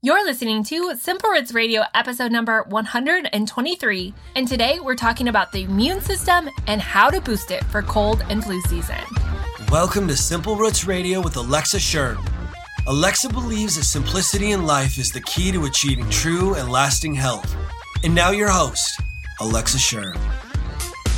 You're listening to Simple Roots Radio episode number 123, and today we're talking about the immune system and how to boost it for cold and flu season. Welcome to Simple Roots Radio with Alexa Schirm. Alexa believes that simplicity in life is the key to achieving true and lasting health. And now, your host, Alexa Schirm.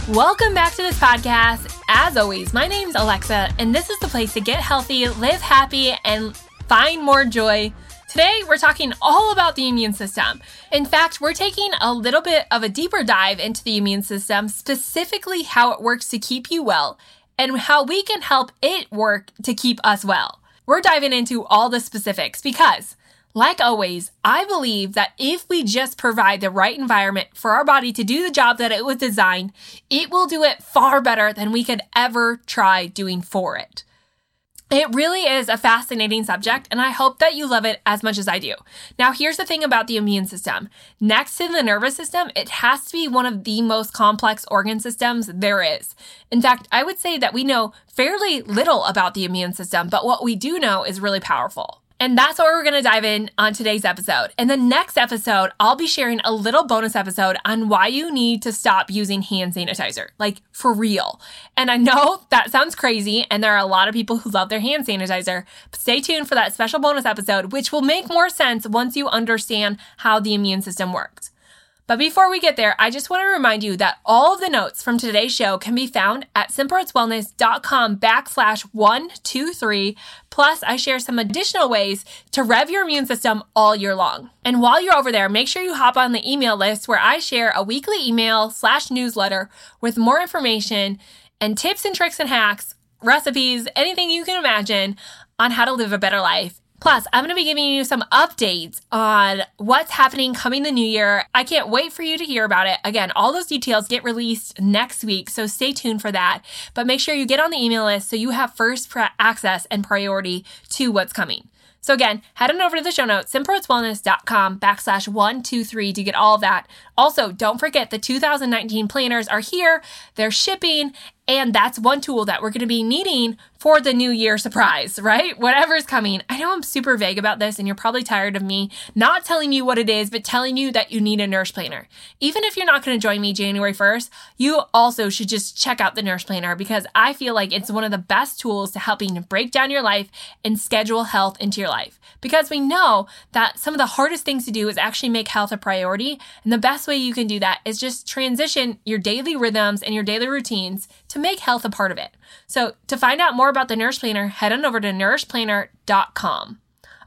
Welcome back to this podcast. As always, my name's Alexa, and this is the place to get healthy, live happy, and find more joy Today, we're talking all about the immune system. In fact, we're taking a little bit of a deeper dive into the immune system, specifically how it works to keep you well and how we can help it work to keep us well. We're diving into all the specifics because, like always, I believe that if we just provide the right environment for our body to do the job that it was designed, it will do it far better than we could ever try doing for it. It really is a fascinating subject, and I hope that you love it as much as I do. Now, here's the thing about the immune system. Next to the nervous system, it has to be one of the most complex organ systems there is. In fact, I would say that we know fairly little about the immune system, but what we do know is really powerful. And that's what we're going to dive in on today's episode. In the next episode, I'll be sharing a little bonus episode on why you need to stop using hand sanitizer, like for real. And I know that sounds crazy, and there are a lot of people who love their hand sanitizer. But stay tuned for that special bonus episode, which will make more sense once you understand how the immune system works. But before we get there, I just want to remind you that all of the notes from today's show can be found at simplerootswellness.com backslash 123. Plus, I share some additional ways to rev your immune system all year long. And while you're over there, make sure you hop on the email list where I share a weekly email slash newsletter with more information and tips and tricks and hacks, recipes, anything you can imagine on how to live a better life Plus, I'm going to be giving you some updates on what's happening coming the new year. I can't wait for you to hear about it. Again, all those details get released next week, so stay tuned for that. But make sure you get on the email list so you have first access and priority to what's coming. So again, head on over to the show notes, simplerootswellness.com backslash 123 to get all of that. Also, don't forget the 2019 planners are here. They're shipping and that's one tool that we're going to be needing for the new year surprise, right? Whatever's coming. I know I'm super vague about this and you're probably tired of me not telling you what it is, but telling you that you need a Nourish Planner. Even if you're not going to join me January 1st, you also should just check out the Nourish Planner because I feel like it's one of the best tools to helping break down your life and schedule health into your life. Because we know that some of the hardest things to do is actually make health a priority. And the best way you can do that is just transition your daily rhythms and your daily routines to make health a part of it. So to find out more about the Nourish Planner, head on over to nourishplanner.com.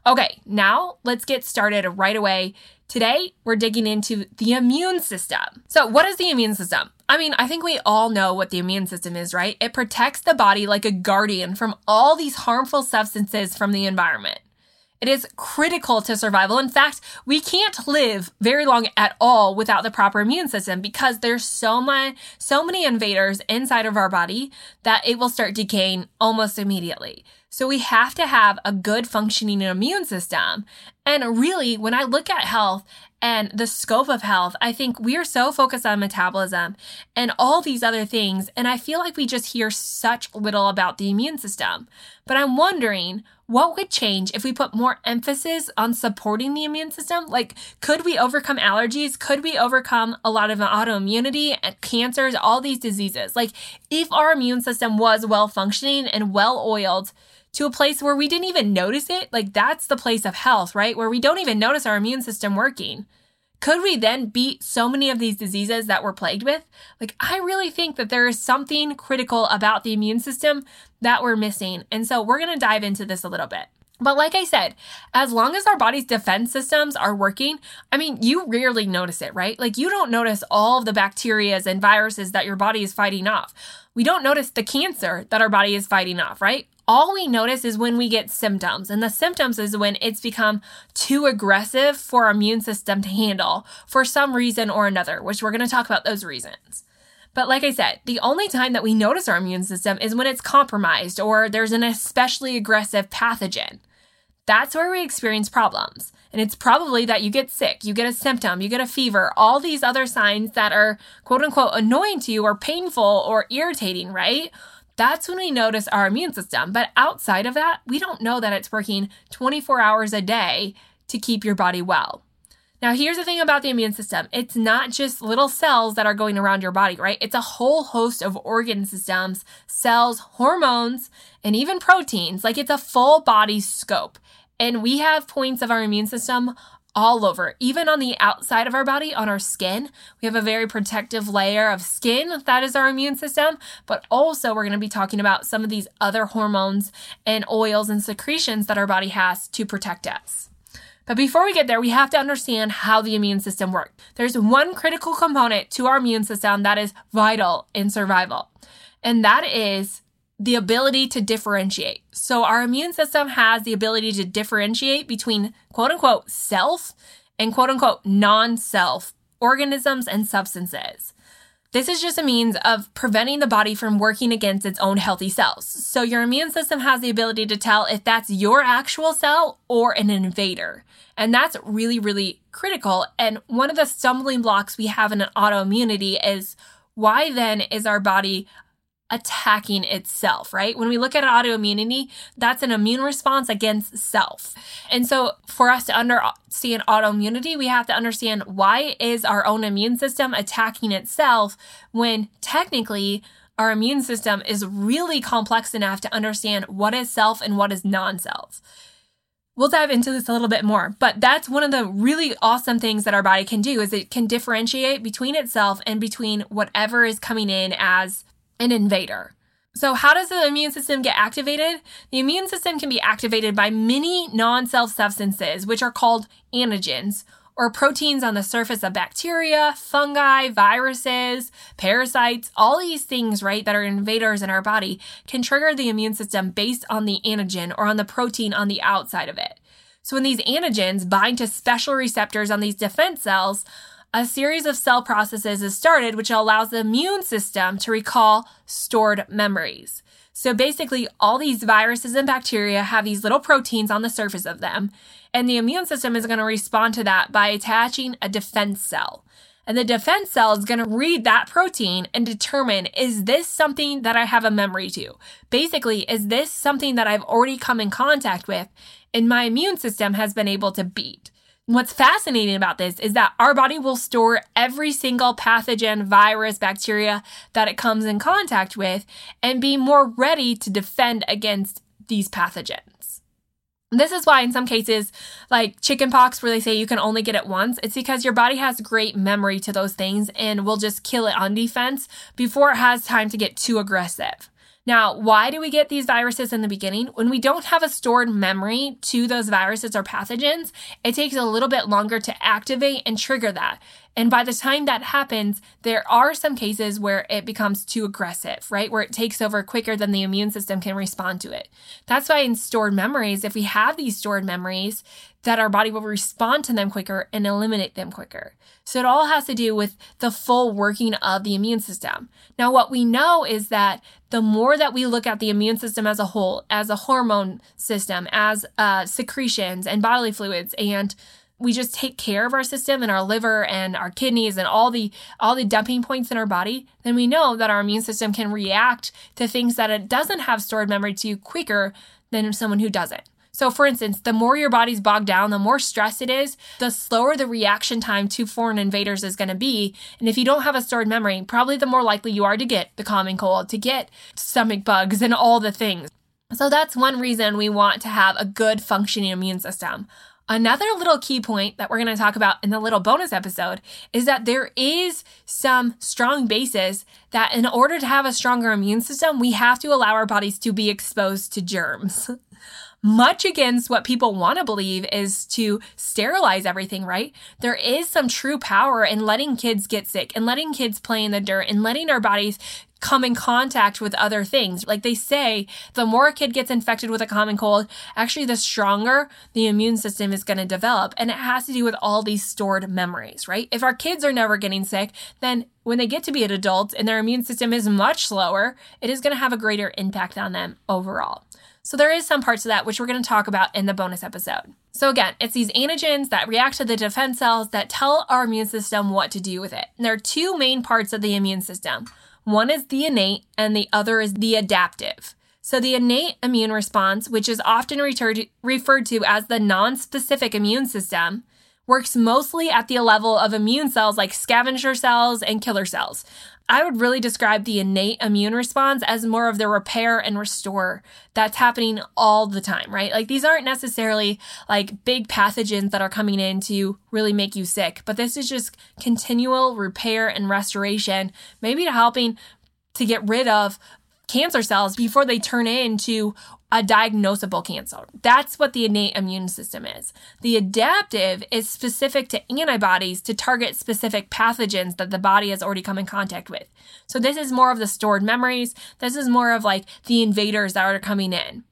Okay, now let's get started right away. Today, we're digging into the immune system. So, what is the immune system? I mean, I think we all know what the immune system is, right? It protects the body like a guardian from all these harmful substances from the environment. It is critical to survival. In fact, we can't live very long at all without the proper immune system because there's so much, so many invaders inside of our body that it will start decaying almost immediately. So we have to have a good functioning immune system. And really, when I look at health and the scope of health, I think we are so focused on metabolism and all these other things. And I feel like we just hear such little about the immune system. But I'm wondering, what would change if we put more emphasis on supporting the immune system? Like, could we overcome allergies? Could we overcome a lot of autoimmunity and cancers, all these diseases? Like, if our immune system was well functioning and well oiled to a place where we didn't even notice it, like, that's the place of health, right? Where we don't even notice our immune system working. Could we then beat so many of these diseases that we're plagued with? Like, I really think that there is something critical about the immune system that we're missing. And so we're to dive into this a little bit. But like I said, as long as our body's defense systems are working, I mean, you rarely notice it, right? Like you don't notice all of the bacterias and viruses that your body is fighting off. We don't notice the cancer that our body is fighting off, right? All we notice is when we get symptoms. And the symptoms is when it's become too aggressive for our immune system to handle for some reason or another, which we're going to talk about those reasons. But like I said, the only time that we notice our immune system is when it's compromised or there's an especially aggressive pathogen. That's where we experience problems. And it's probably that you get sick, you get a symptom, you get a fever, all these other signs that are quote unquote annoying to you or painful or irritating, right? That's when we notice our immune system. But outside of that, we don't know that it's working 24 hours a day to keep your body well. Now, here's the thing about the immune system it's not just little cells that are going around your body, right? It's a whole host of organ systems, cells, hormones, and even proteins. Like it's a full body scope. And we have points of our immune system all over, even on the outside of our body, on our skin. We have a very protective layer of skin that is our immune system, but also we're going to be talking about some of these other hormones and oils and secretions that our body has to protect us. But before we get there, we have to understand how the immune system works. There's one critical component to our immune system that is vital in survival, and that is the ability to differentiate. So our immune system has the ability to differentiate between quote unquote self and quote unquote non self organisms and substances. This is just a means of preventing the body from working against its own healthy cells. So your immune system has the ability to tell if that's your actual cell or an invader. And that's really, really critical. And one of the stumbling blocks we have in an autoimmunity is why then is our body attacking itself, right? When we look at autoimmunity, that's an immune response against self. And so for us to understand autoimmunity, we have to understand why is our own immune system attacking itself when technically our immune system is really complex enough to understand what is self and what is non-self. We'll dive into this a little bit more, but that's one of the really awesome things that our body can do is it can differentiate between itself and between whatever is coming in as an invader. So, how does the immune system get activated? The immune system can be activated by many non self substances, which are called antigens, or proteins on the surface of bacteria, fungi, viruses, parasites, all these things, right, that are invaders in our body can trigger the immune system based on the antigen or on the protein on the outside of it. So, when these antigens bind to special receptors on these defense cells, a series of cell processes is started which allows the immune system to recall stored memories. So basically, all these viruses and bacteria have these little proteins on the surface of them, and the immune system is going to respond to that by attaching a defense cell. And the defense cell is going to read that protein and determine is this something that I have a memory to? Basically, is this something that I've already come in contact with and my immune system has been able to beat? What's fascinating about this is that our body will store every single pathogen, virus, bacteria that it comes in contact with and be more ready to defend against these pathogens. This is why, in some cases, like chickenpox, where they say you can only get it once, it's because your body has great memory to those things and will just kill it on defense before it has time to get too aggressive. Now, why do we get these viruses in the beginning? When we don't have a stored memory to those viruses or pathogens, it takes a little bit longer to activate and trigger that. And by the time that happens, there are some cases where it becomes too aggressive, right? Where it takes over quicker than the immune system can respond to it. That's why in stored memories, if we have these stored memories, that our body will respond to them quicker and eliminate them quicker. So it all has to do with the full working of the immune system. Now, what we know is that the more that we look at the immune system as a whole, as a hormone system, as uh, secretions and bodily fluids, and we just take care of our system and our liver and our kidneys and all the all the dumping points in our body, then we know that our immune system can react to things that it doesn't have stored memory to quicker than someone who doesn't. So, for instance, the more your body's bogged down, the more stress it is, the slower the reaction time to foreign invaders is going to be. And if you don't have a stored memory, probably the more likely you are to get the common cold, to get stomach bugs, and all the things. So, that's one reason we want to have a good functioning immune system. Another little key point that we're going to talk about in the little bonus episode is that there is some strong basis that in order to have a stronger immune system, we have to allow our bodies to be exposed to germs. much against what people want to believe is to sterilize everything, right? There is some true power in letting kids get sick and letting kids play in the dirt and letting our bodies come in contact with other things. Like they say, the more a kid gets infected with a common cold, actually the stronger the immune system is going to develop. And it has to do with all these stored memories, right? If our kids are never getting sick, then when they get to be an adult and their immune system is much slower, it is going to have a greater impact on them overall. So there is some parts of that which we're going to talk about in the bonus episode. So again, it's these antigens that react to the defense cells that tell our immune system what to do with it. And there are two main parts of the immune system. One is the innate and the other is the adaptive. So, the innate immune response, which is often referred to as the non-specific immune system, works mostly at the level of immune cells like scavenger cells and killer cells. I would really describe the innate immune response as more of the repair and restore that's happening all the time, right? Like these aren't necessarily like big pathogens that are coming in to really make you sick, but this is just continual repair and restoration, maybe to helping to get rid of cancer cells before they turn into a diagnosable cancer. That's what the innate immune system is. The adaptive is specific to antibodies to target specific pathogens that the body has already come in contact with. So this is more of the stored memories. This is more of like the invaders that are coming in.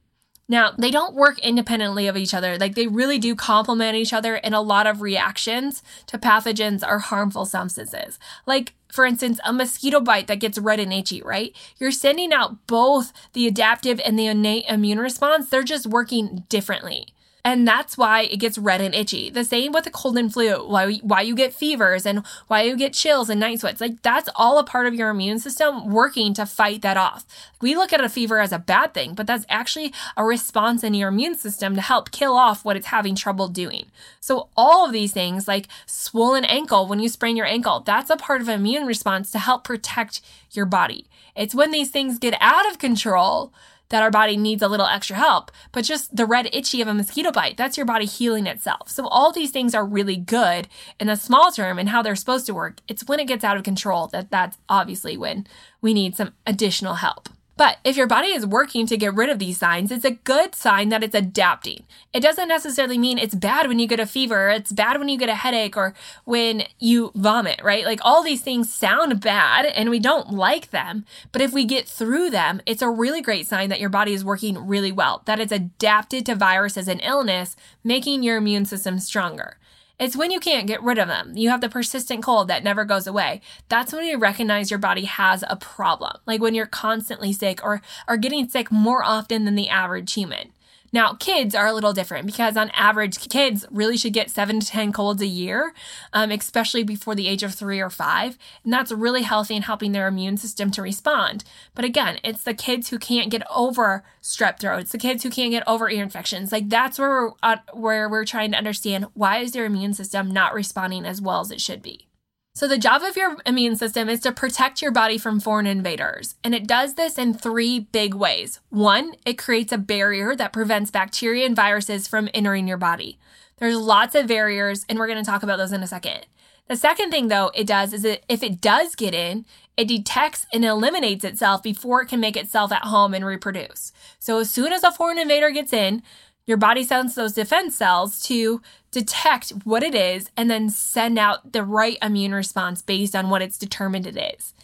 Now, they don't work independently of each other. Like they really do complement each other in a lot of reactions to pathogens or harmful substances. Like, for instance, a mosquito bite that gets red and itchy, right? You're sending out both the adaptive and the innate immune response. They're just working differently. And that's why it gets red and itchy. The same with the cold and flu, why, why you get fevers and why you get chills and night sweats. Like that's all a part of your immune system working to fight that off. We look at a fever as a bad thing, but that's actually a response in your immune system to help kill off what it's having trouble doing. So all of these things, like swollen ankle, when you sprain your ankle, that's a part of immune response to help protect your body. It's when these things get out of control that our body needs a little extra help, but just the red itchy of a mosquito bite, that's your body healing itself. So all these things are really good in the small term and how they're supposed to work. It's when it gets out of control that that's obviously when we need some additional help. But if your body is working to get rid of these signs, it's a good sign that it's adapting. It doesn't necessarily mean it's bad when you get a fever, it's bad when you get a headache or when you vomit, right? Like all these things sound bad and we don't like them. But if we get through them, it's a really great sign that your body is working really well, that it's adapted to viruses and illness, making your immune system stronger. It's when you can't get rid of them. You have the persistent cold that never goes away. That's when you recognize your body has a problem. Like when you're constantly sick or are getting sick more often than the average human. Now, kids are a little different because on average, kids really should get seven to 10 colds a year, um, especially before the age of three or five. And that's really healthy and helping their immune system to respond. But again, it's the kids who can't get over strep throat. It's the kids who can't get over ear infections. Like that's where we're, uh, where we're trying to understand why is their immune system not responding as well as it should be. So, the job of your immune system is to protect your body from foreign invaders. And it does this in three big ways. One, it creates a barrier that prevents bacteria and viruses from entering your body. There's lots of barriers, and we're going to talk about those in a second. The second thing, though, it does is that if it does get in, it detects and eliminates itself before it can make itself at home and reproduce. So, as soon as a foreign invader gets in, your body sends those defense cells to detect what it is and then send out the right immune response based on what it's determined it is.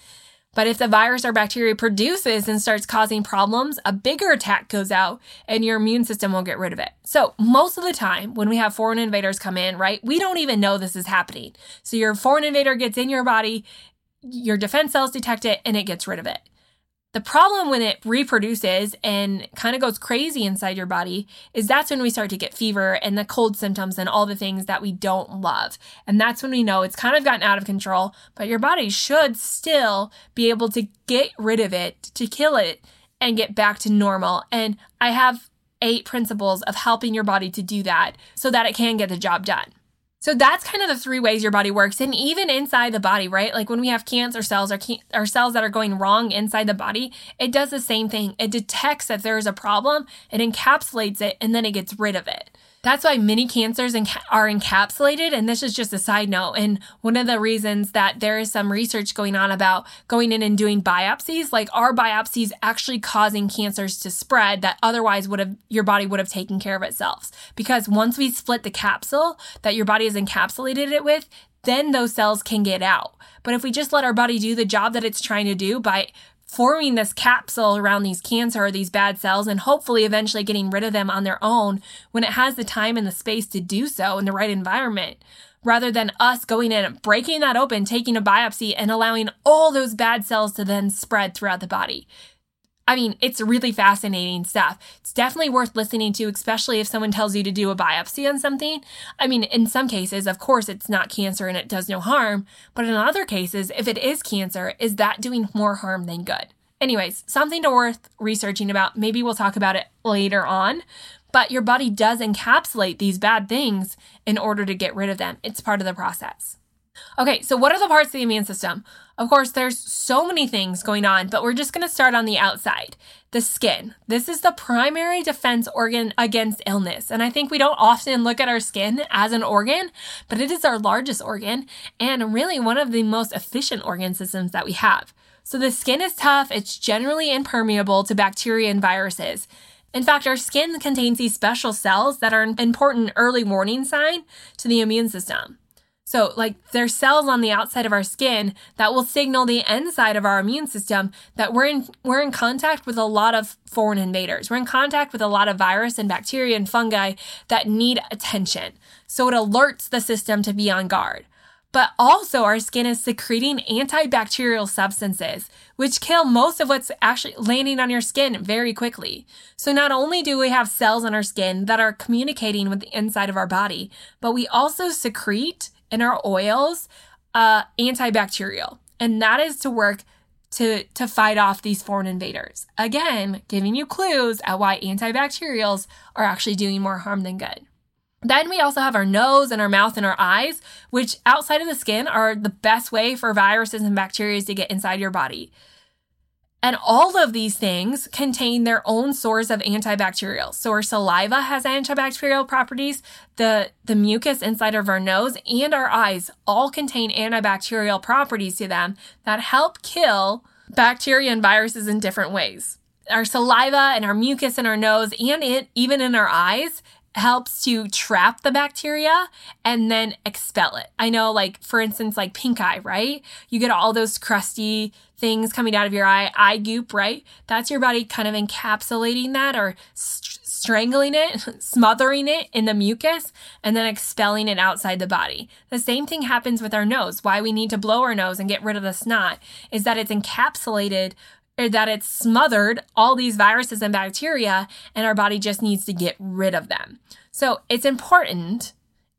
But if the virus or bacteria produces and starts causing problems, a bigger attack goes out and your immune system won't get rid of it. So, most of the time when we have foreign invaders come in, right, we don't even know this is happening. So, your foreign invader gets in your body, your defense cells detect it, and it gets rid of it. The problem when it reproduces and kind of goes crazy inside your body is that's when we start to get fever and the cold symptoms and all the things that we don't love. And that's when we know it's kind of gotten out of control, but your body should still be able to get rid of it, to kill it, and get back to normal. And I have eight principles of helping your body to do that so that it can get the job done. So that's kind of the three ways your body works. And even inside the body, right? Like when we have cancer cells or, can- or cells that are going wrong inside the body, it does the same thing. It detects that there is a problem, it encapsulates it, and then it gets rid of it. That's why many cancers are encapsulated. And this is just a side note. And one of the reasons that there is some research going on about going in and doing biopsies, like are biopsies actually causing cancers to spread that otherwise would have, your body would have taken care of itself. Because once we split the capsule that your body has encapsulated it with, then those cells can get out. But if we just let our body do the job that it's trying to do by forming this capsule around these cancer or these bad cells and hopefully eventually getting rid of them on their own when it has the time and the space to do so in the right environment rather than us going in and breaking that open, taking a biopsy and allowing all those bad cells to then spread throughout the body. I mean, it's really fascinating stuff. It's definitely worth listening to, especially if someone tells you to do a biopsy on something. I mean, in some cases, of course, it's not cancer and it does no harm. But in other cases, if it is cancer, is that doing more harm than good? Anyways, something to worth researching about. Maybe we'll talk about it later on. But your body does encapsulate these bad things in order to get rid of them. It's part of the process. Okay, so what are the parts of the immune system? Of course, there's so many things going on, but we're just going to start on the outside. The skin. This is the primary defense organ against illness. And I think we don't often look at our skin as an organ, but it is our largest organ and really one of the most efficient organ systems that we have. So the skin is tough. It's generally impermeable to bacteria and viruses. In fact, our skin contains these special cells that are an important early warning sign to the immune system. So, like, there's cells on the outside of our skin that will signal the inside of our immune system that we're in we're in contact with a lot of foreign invaders. We're in contact with a lot of virus and bacteria and fungi that need attention. So it alerts the system to be on guard. But also, our skin is secreting antibacterial substances, which kill most of what's actually landing on your skin very quickly. So, not only do we have cells on our skin that are communicating with the inside of our body, but we also secrete in our oils uh, antibacterial, and that is to work to to fight off these foreign invaders. Again, giving you clues at why antibacterials are actually doing more harm than good. Then we also have our nose and our mouth and our eyes, which outside of the skin are the best way for viruses and bacteria to get inside your body. And all of these things contain their own source of antibacterial. So our saliva has antibacterial properties. The, the mucus inside of our nose and our eyes all contain antibacterial properties to them that help kill bacteria and viruses in different ways. Our saliva and our mucus in our nose and it, even in our eyes helps to trap the bacteria and then expel it. I know, like, for instance, like pink eye, right? You get all those crusty things coming out of your eye, eye goop, right? That's your body kind of encapsulating that or st- strangling it, smothering it in the mucus, and then expelling it outside the body. The same thing happens with our nose. Why we need to blow our nose and get rid of the snot is that it's encapsulated that it's smothered all these viruses and bacteria, and our body just needs to get rid of them. So it's important.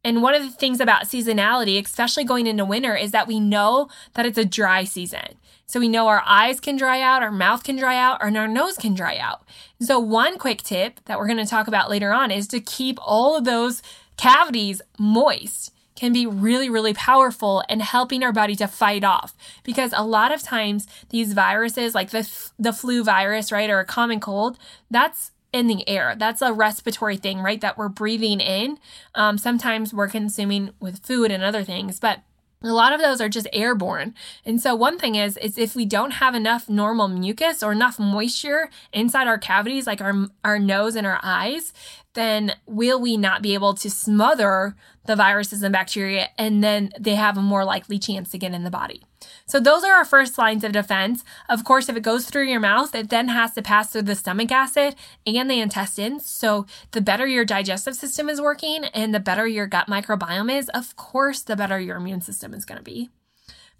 And one of the things about seasonality, especially going into winter, is that we know that it's a dry season. So we know our eyes can dry out, our mouth can dry out, and our nose can dry out. So one quick tip that we're going to talk about later on is to keep all of those cavities moist can be really, really powerful in helping our body to fight off. Because a lot of times these viruses, like the, the flu virus, right, or a common cold, that's in the air. That's a respiratory thing, right? That we're breathing in. Um, sometimes we're consuming with food and other things, but a lot of those are just airborne. And so one thing is, is if we don't have enough normal mucus or enough moisture inside our cavities, like our, our nose and our eyes, then will we not be able to smother the viruses and bacteria and then they have a more likely chance to get in the body. So those are our first lines of defense. Of course, if it goes through your mouth, it then has to pass through the stomach acid and the intestines. So the better your digestive system is working and the better your gut microbiome is, of course, the better your immune system is going to be.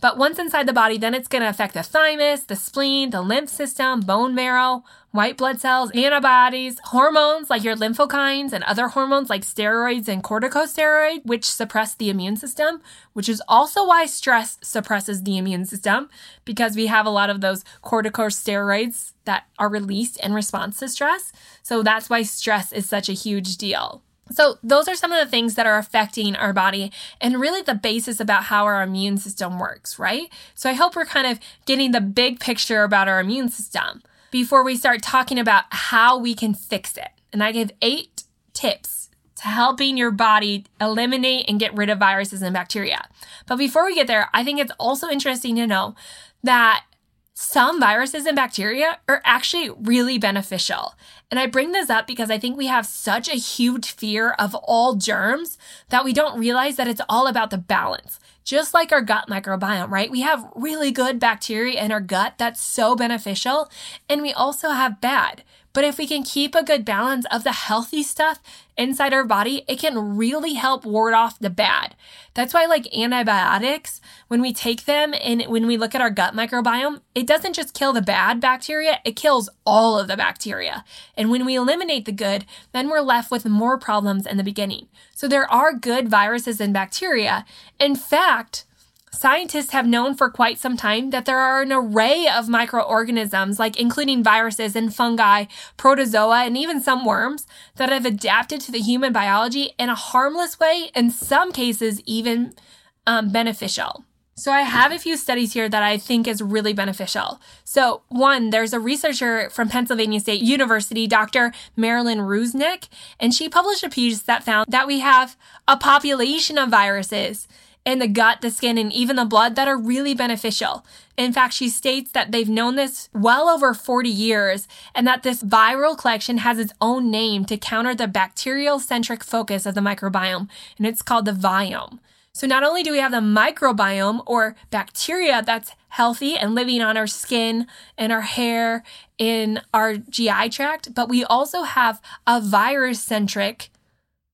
But once inside the body, then it's going to affect the thymus, the spleen, the lymph system, bone marrow, white blood cells, antibodies, hormones like your lymphokines and other hormones like steroids and corticosteroids, which suppress the immune system, which is also why stress suppresses the immune system because we have a lot of those corticosteroids that are released in response to stress. So that's why stress is such a huge deal. So, those are some of the things that are affecting our body and really the basis about how our immune system works, right? So, I hope we're kind of getting the big picture about our immune system before we start talking about how we can fix it. And I give eight tips to helping your body eliminate and get rid of viruses and bacteria. But before we get there, I think it's also interesting to know that some viruses and bacteria are actually really beneficial. And I bring this up because I think we have such a huge fear of all germs that we don't realize that it's all about the balance. Just like our gut microbiome, right? We have really good bacteria in our gut that's so beneficial, and we also have bad. But if we can keep a good balance of the healthy stuff inside our body, it can really help ward off the bad. That's why, like antibiotics, when we take them and when we look at our gut microbiome, it doesn't just kill the bad bacteria, it kills all of the bacteria. And when we eliminate the good, then we're left with more problems in the beginning. So there are good viruses and bacteria. In fact, Scientists have known for quite some time that there are an array of microorganisms, like including viruses and fungi, protozoa, and even some worms, that have adapted to the human biology in a harmless way, in some cases, even um, beneficial. So I have a few studies here that I think is really beneficial. So one, there's a researcher from Pennsylvania State University, Dr. Marilyn Roossinck, and she published a piece that found that we have a population of viruses in the gut, the skin, and even the blood that are really beneficial. In fact, she states that they've known this well over 40 years and that this viral collection has its own name to counter the bacterial centric focus of the microbiome, and it's called the virome. So not only do we have the microbiome or bacteria that's healthy and living on our skin and our hair in our GI tract, but we also have a virus centric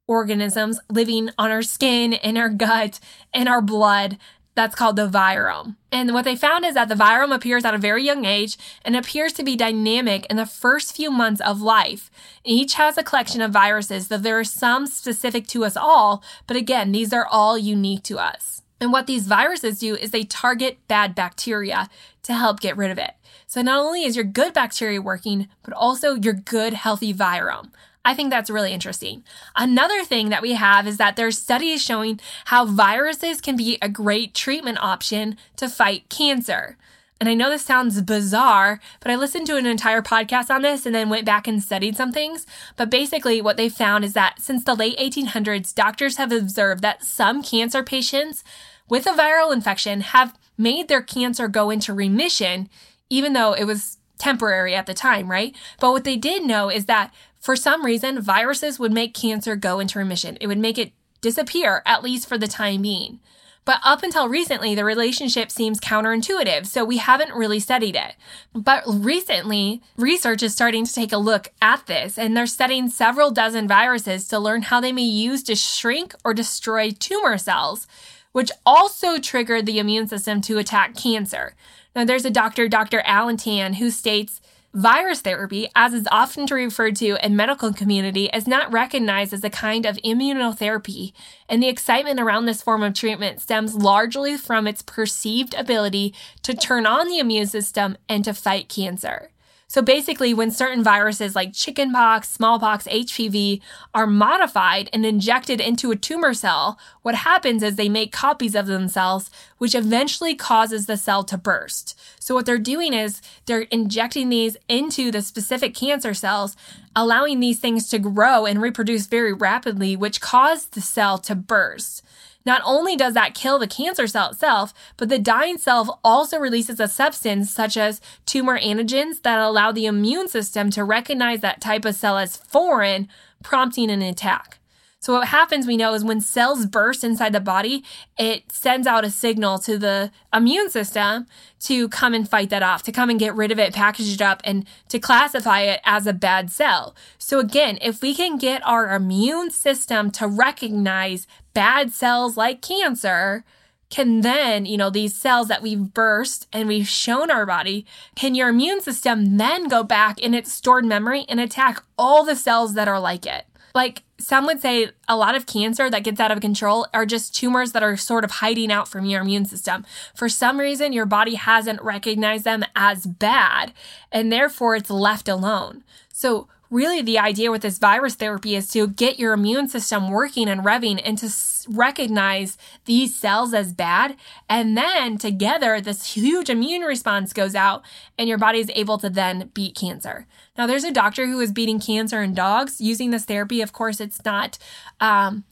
organisms living on our skin, in our gut, in our blood that's called the virome. And what they found is that the virome appears at a very young age and appears to be dynamic in the first few months of life. Each has a collection of viruses, though there are some specific to us all, but again, these are all unique to us. And what these viruses do is they target bad bacteria to help get rid of it. So not only is your good bacteria working, but also your good healthy virome. I think that's really interesting. Another thing that we have is that there's studies showing how viruses can be a great treatment option to fight cancer. And I know this sounds bizarre, but I listened to an entire podcast on this and then went back and studied some things. But basically, what they found is that since the late 1800s, doctors have observed that some cancer patients with a viral infection have made their cancer go into remission, even though it was temporary at the time, right? But what they did know is that for some reason, viruses would make cancer go into remission. It would make it disappear, at least for the time being. But up until recently, the relationship seems counterintuitive, so we haven't really studied it. But recently, research is starting to take a look at this, and they're studying several dozen viruses to learn how they may use to shrink or destroy tumor cells, which also trigger the immune system to attack cancer. Now, there's a doctor, Dr. Alan Tan, who states Virus therapy, as is often referred to in medical community, is not recognized as a kind of immunotherapy, and the excitement around this form of treatment stems largely from its perceived ability to turn on the immune system and to fight cancer. So basically, when certain viruses like chickenpox, smallpox, HPV are modified and injected into a tumor cell, what happens is they make copies of themselves, which eventually causes the cell to burst. So what they're doing is they're injecting these into the specific cancer cells, allowing these things to grow and reproduce very rapidly, which cause the cell to burst. Not only does that kill the cancer cell itself, but the dying cell also releases a substance such as tumor antigens that allow the immune system to recognize that type of cell as foreign, prompting an attack. So what happens we know is when cells burst inside the body, it sends out a signal to the immune system to come and fight that off, to come and get rid of it, package it up and to classify it as a bad cell. So again, if we can get our immune system to recognize bad cells like cancer, can then, you know, these cells that we've burst and we've shown our body, can your immune system then go back in its stored memory and attack all the cells that are like it? Like some would say a lot of cancer that gets out of control are just tumors that are sort of hiding out from your immune system. For some reason, your body hasn't recognized them as bad, and therefore it's left alone. So really the idea with this virus therapy is to get your immune system working and revving and to recognize these cells as bad. And then together, this huge immune response goes out and your body is able to then beat cancer. Now, there's a doctor who is beating cancer in dogs using this therapy. Of course, it's not, um,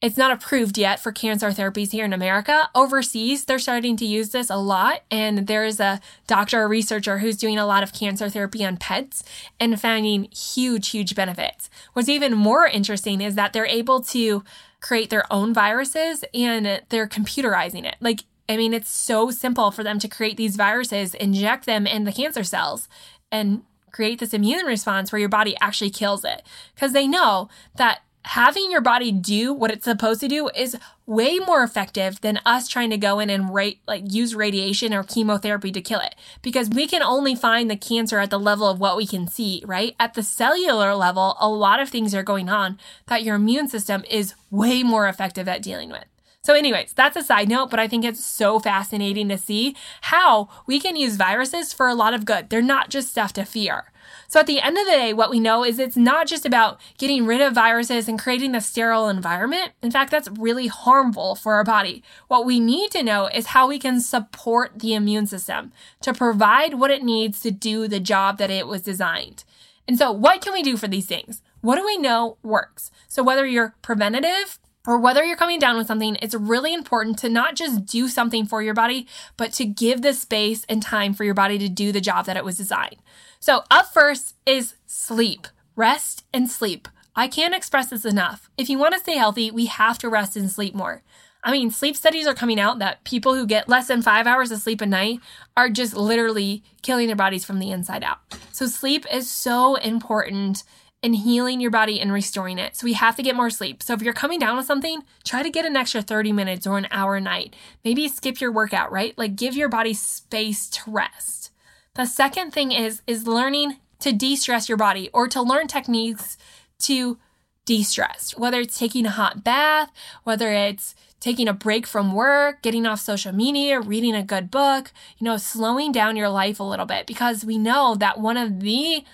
it's not approved yet for cancer therapies here in America. Overseas, they're starting to use this a lot. And there's a doctor or researcher who's doing a lot of cancer therapy on pets and finding huge, huge benefits. What's even more interesting is that they're able to create their own viruses and they're computerizing it. Like, I mean, it's so simple for them to create these viruses, inject them in the cancer cells, and create this immune response where your body actually kills it. Because they know that having your body do what it's supposed to do is way more effective than us trying to go in and rate, like use radiation or chemotherapy to kill it because we can only find the cancer at the level of what we can see, right? At the cellular level, a lot of things are going on that your immune system is way more effective at dealing with. So, anyways, that's a side note, but I think it's so fascinating to see how we can use viruses for a lot of good. They're not just stuff to fear. So, at the end of the day, what we know is it's not just about getting rid of viruses and creating a sterile environment. In fact, that's really harmful for our body. What we need to know is how we can support the immune system to provide what it needs to do the job that it was designed. And so, what can we do for these things? What do we know works? So, whether you're preventative, or whether you're coming down with something, it's really important to not just do something for your body, but to give the space and time for your body to do the job that it was designed. So, up first is sleep, rest and sleep. I can't express this enough. If you want to stay healthy, we have to rest and sleep more. I mean, sleep studies are coming out that people who get less than five hours of sleep a night are just literally killing their bodies from the inside out. So, sleep is so important in healing your body and restoring it. So, we have to get more sleep. So, if you're coming down with something, try to get an extra 30 minutes or an hour a night. Maybe skip your workout, right? Like, give your body space to rest. The second thing is is learning to de-stress your body or to learn techniques to de-stress. Whether it's taking a hot bath, whether it's taking a break from work, getting off social media, reading a good book, you know, slowing down your life a little bit because we know that one of the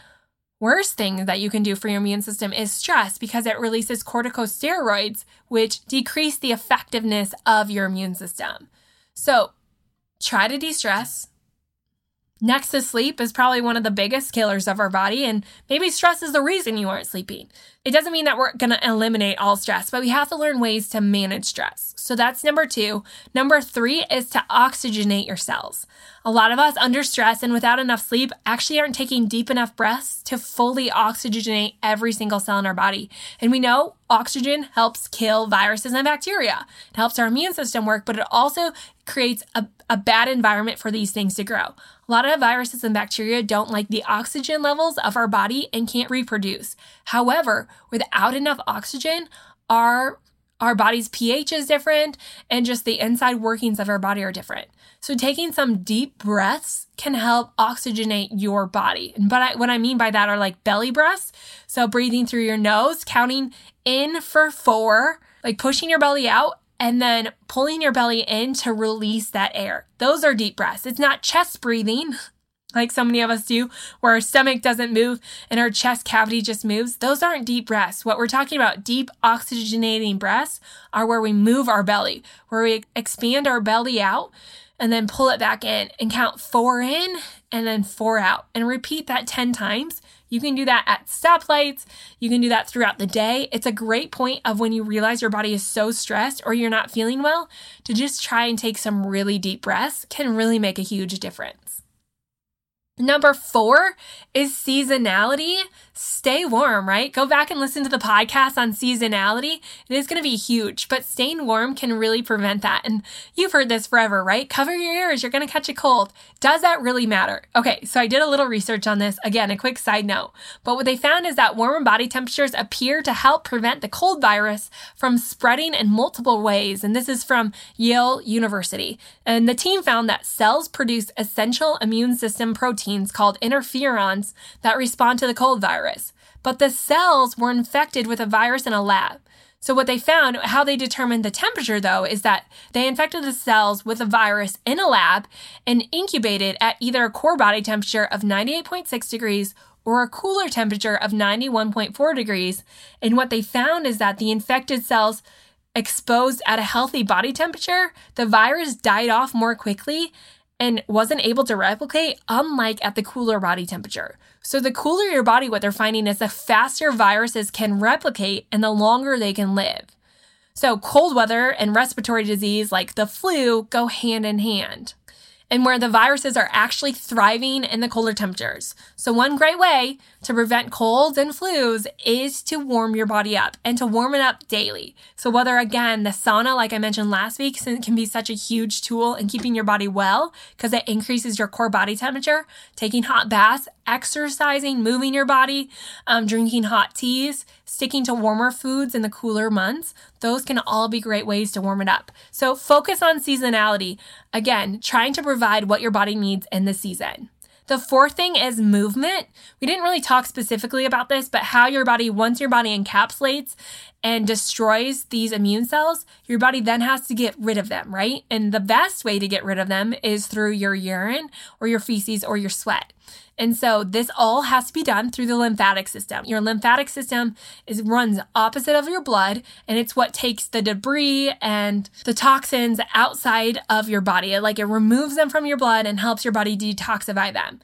worst thing that you can do for your immune system is stress because it releases corticosteroids, which decrease the effectiveness of your immune system. So try to de stress, Next to sleep is probably one of the biggest killers of our body, and maybe stress is the reason you aren't sleeping. It doesn't mean that we're gonna eliminate all stress, but we have to learn ways to manage stress. So that's number two. Number three is to oxygenate your cells. A lot of us under stress and without enough sleep actually aren't taking deep enough breaths to fully oxygenate every single cell in our body. And we know oxygen helps kill viruses and bacteria. It helps our immune system work, but it also creates a, a bad environment for these things to grow. A lot of viruses and bacteria don't like the oxygen levels of our body and can't reproduce. However, without enough oxygen, our our body's pH is different and just the inside workings of our body are different. So taking some deep breaths can help oxygenate your body. But I, what I mean by that are like belly breaths. So breathing through your nose, counting in for 4, like pushing your belly out and then pulling your belly in to release that air. Those are deep breaths. It's not chest breathing like so many of us do, where our stomach doesn't move and our chest cavity just moves. Those aren't deep breaths. What we're talking about, deep oxygenating breaths, are where we move our belly, where we expand our belly out and then pull it back in and count four in and then four out and repeat that 10 times you can do that at stoplights. You can do that throughout the day. It's a great point of when you realize your body is so stressed or you're not feeling well to just try and take some really deep breaths can really make a huge difference. Number four is seasonality. Stay warm, right? Go back and listen to the podcast on seasonality. It is going to be huge, but staying warm can really prevent that. And you've heard this forever, right? Cover your ears. You're going to catch a cold. Does that really matter? Okay, so I did a little research on this. Again, a quick side note. But what they found is that warmer body temperatures appear to help prevent the cold virus from spreading in multiple ways. And this is from Yale University. And the team found that cells produce essential immune system proteins proteins called interferons that respond to the cold virus. But the cells were infected with a virus in a lab. So what they found, how they determined the temperature though, is that they infected the cells with a virus in a lab and incubated at either a core body temperature of 98.6 degrees or a cooler temperature of 91.4 degrees. And what they found is that the infected cells exposed at a healthy body temperature, the virus died off more quickly and wasn't able to replicate, unlike at the cooler body temperature. So, the cooler your body, what they're finding is the faster viruses can replicate and the longer they can live. So, cold weather and respiratory disease like the flu go hand in hand and where the viruses are actually thriving in the colder temperatures. So, one great way to prevent colds and flus is to warm your body up and to warm it up daily. So, whether again, the sauna, like I mentioned last week, can be such a huge tool in keeping your body well because it increases your core body temperature, taking hot baths, exercising, moving your body, um, drinking hot teas, sticking to warmer foods in the cooler months, those can all be great ways to warm it up. So focus on seasonality. Again, trying to provide what your body needs in the season. The fourth thing is movement. We didn't really talk specifically about this, but how your body, once your body encapsulates and destroys these immune cells, your body then has to get rid of them, right? And the best way to get rid of them is through your urine or your feces or your sweat. And so this all has to be done through the lymphatic system. Your lymphatic system is runs opposite of your blood and it's what takes the debris and the toxins outside of your body. Like it removes them from your blood and helps your body detoxify them.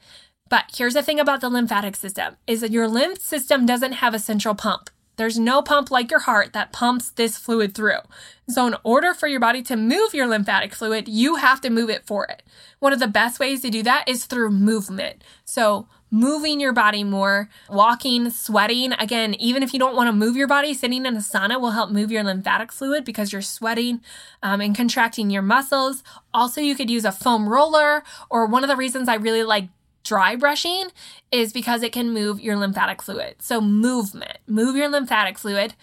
But here's the thing about the lymphatic system is that your lymph system doesn't have a central pump. There's no pump like your heart that pumps this fluid through. So, in order for your body to move your lymphatic fluid, you have to move it for it. One of the best ways to do that is through movement. So, moving your body more, walking, sweating. Again, even if you don't want to move your body, sitting in a sauna will help move your lymphatic fluid because you're sweating um, and contracting your muscles. Also, you could use a foam roller, or one of the reasons I really like dry brushing is because it can move your lymphatic fluid. So, movement, move your lymphatic fluid.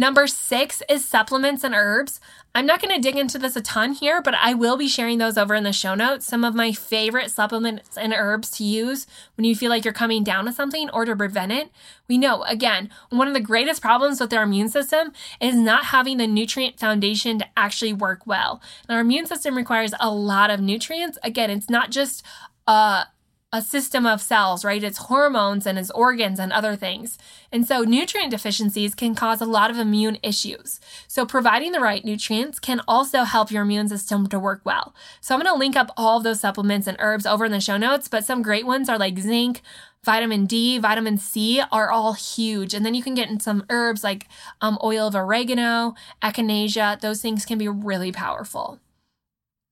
Number six is supplements and herbs. I'm not going to dig into this a ton here, but I will be sharing those over in the show notes. Some of my favorite supplements and herbs to use when you feel like you're coming down to something or to prevent it. We know, again, one of the greatest problems with our immune system is not having the nutrient foundation to actually work well. And our immune system requires a lot of nutrients. Again, it's not just uh, a system of cells, right? It's hormones and its organs and other things. And so nutrient deficiencies can cause a lot of immune issues. So providing the right nutrients can also help your immune system to work well. So I'm going to link up all of those supplements and herbs over in the show notes, but some great ones are like zinc, vitamin D, vitamin C are all huge. And then you can get in some herbs like um, oil of oregano, echinacea. Those things can be really powerful.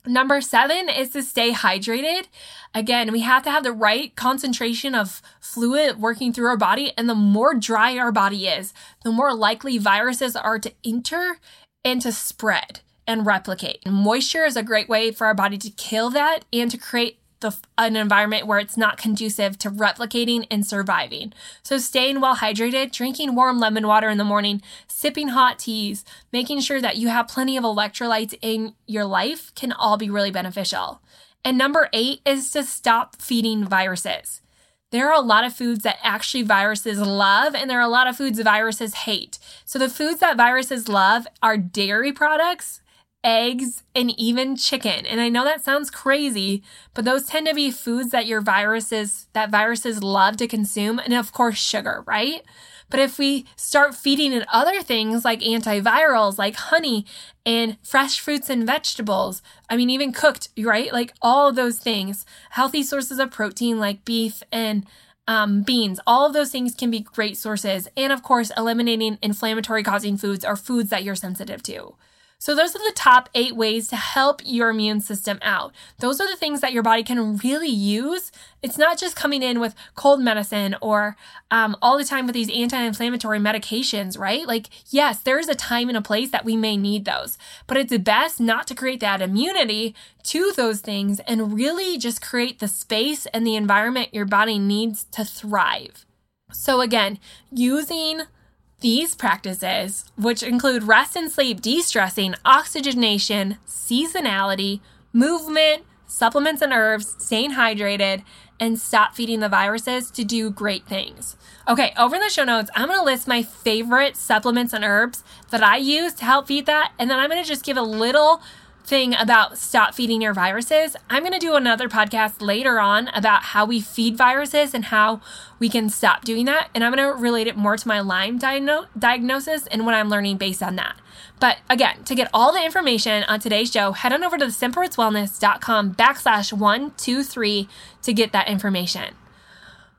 Number seven is to stay hydrated. Again, we have to have the right concentration of fluid working through our body. And the more dry our body is, the more likely viruses are to enter and to spread and replicate. And Moisture is a great way for our body to kill that and to create the, an environment where it's not conducive to replicating and surviving. So, staying well hydrated, drinking warm lemon water in the morning, sipping hot teas, making sure that you have plenty of electrolytes in your life can all be really beneficial. And number eight is to stop feeding viruses. There are a lot of foods that actually viruses love, and there are a lot of foods viruses hate. So, the foods that viruses love are dairy products eggs, and even chicken. And I know that sounds crazy, but those tend to be foods that your viruses, that viruses love to consume. And of course, sugar, right? But if we start feeding it other things like antivirals, like honey and fresh fruits and vegetables, I mean, even cooked, right? Like all those things, healthy sources of protein like beef and um, beans, all of those things can be great sources. And of course, eliminating inflammatory causing foods or foods that you're sensitive to. So, those are the top eight ways to help your immune system out. Those are the things that your body can really use. It's not just coming in with cold medicine or um, all the time with these anti inflammatory medications, right? Like, yes, there is a time and a place that we may need those, but it's best not to create that immunity to those things and really just create the space and the environment your body needs to thrive. So, again, using these practices, which include rest and sleep, de stressing, oxygenation, seasonality, movement, supplements and herbs, staying hydrated, and stop feeding the viruses to do great things. Okay, over in the show notes, I'm gonna list my favorite supplements and herbs that I use to help feed that, and then I'm gonna just give a little thing about stop feeding your viruses. I'm going to do another podcast later on about how we feed viruses and how we can stop doing that. And I'm going to relate it more to my Lyme diagno- diagnosis and what I'm learning based on that. But again, to get all the information on today's show, head on over to simplerootswellness.com backslash one, two, three to get that information.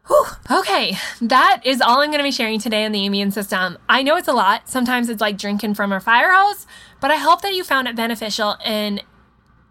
Whew. Okay, that is all I'm going to be sharing today on the immune system. I know it's a lot. Sometimes it's like drinking from a fire hose, but I hope that you found it beneficial and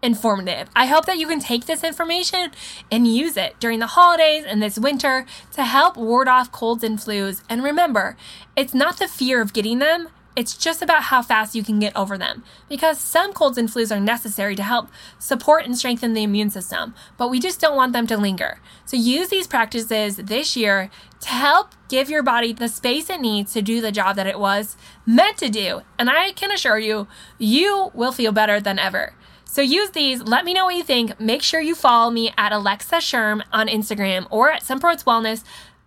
informative. I hope that you can take this information and use it during the holidays and this winter to help ward off colds and flus. And remember, it's not the fear of getting them, it's just about how fast you can get over them, because some colds and flus are necessary to help support and strengthen the immune system, but we just don't want them to linger. So use these practices this year to help give your body the space it needs to do the job that it was meant to do. And I can assure you, you will feel better than ever. So use these. Let me know what you think. Make sure you follow me at Alexa Schirm on Instagram or at Simple Wellness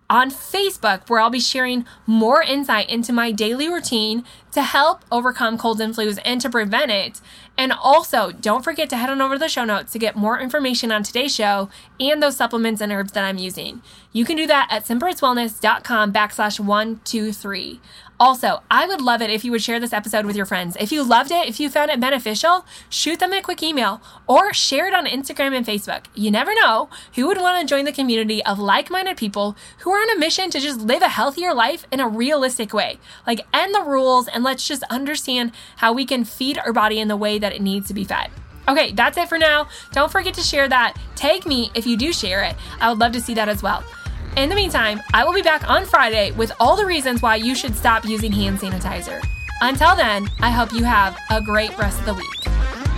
on Facebook, where I'll be sharing more insight into my daily routine to help overcome colds and flus and to prevent it. And also, don't forget to head on over to the show notes to get more information on today's show and those supplements and herbs that I'm using. You can do that at simplerootswellness.com backslash one, two, three. Also, I would love it if you would share this episode with your friends. If you loved it, if you found it beneficial, shoot them a quick email or share it on Instagram and Facebook. You never know who would want to join the community of like minded people who are on a mission to just live a healthier life in a realistic way. Like, end the rules and let's just understand how we can feed our body in the way that it needs to be fed. Okay, that's it for now. Don't forget to share that. Tag me if you do share it. I would love to see that as well. In the meantime, I will be back on Friday with all the reasons why you should stop using hand sanitizer. Until then, I hope you have a great rest of the week.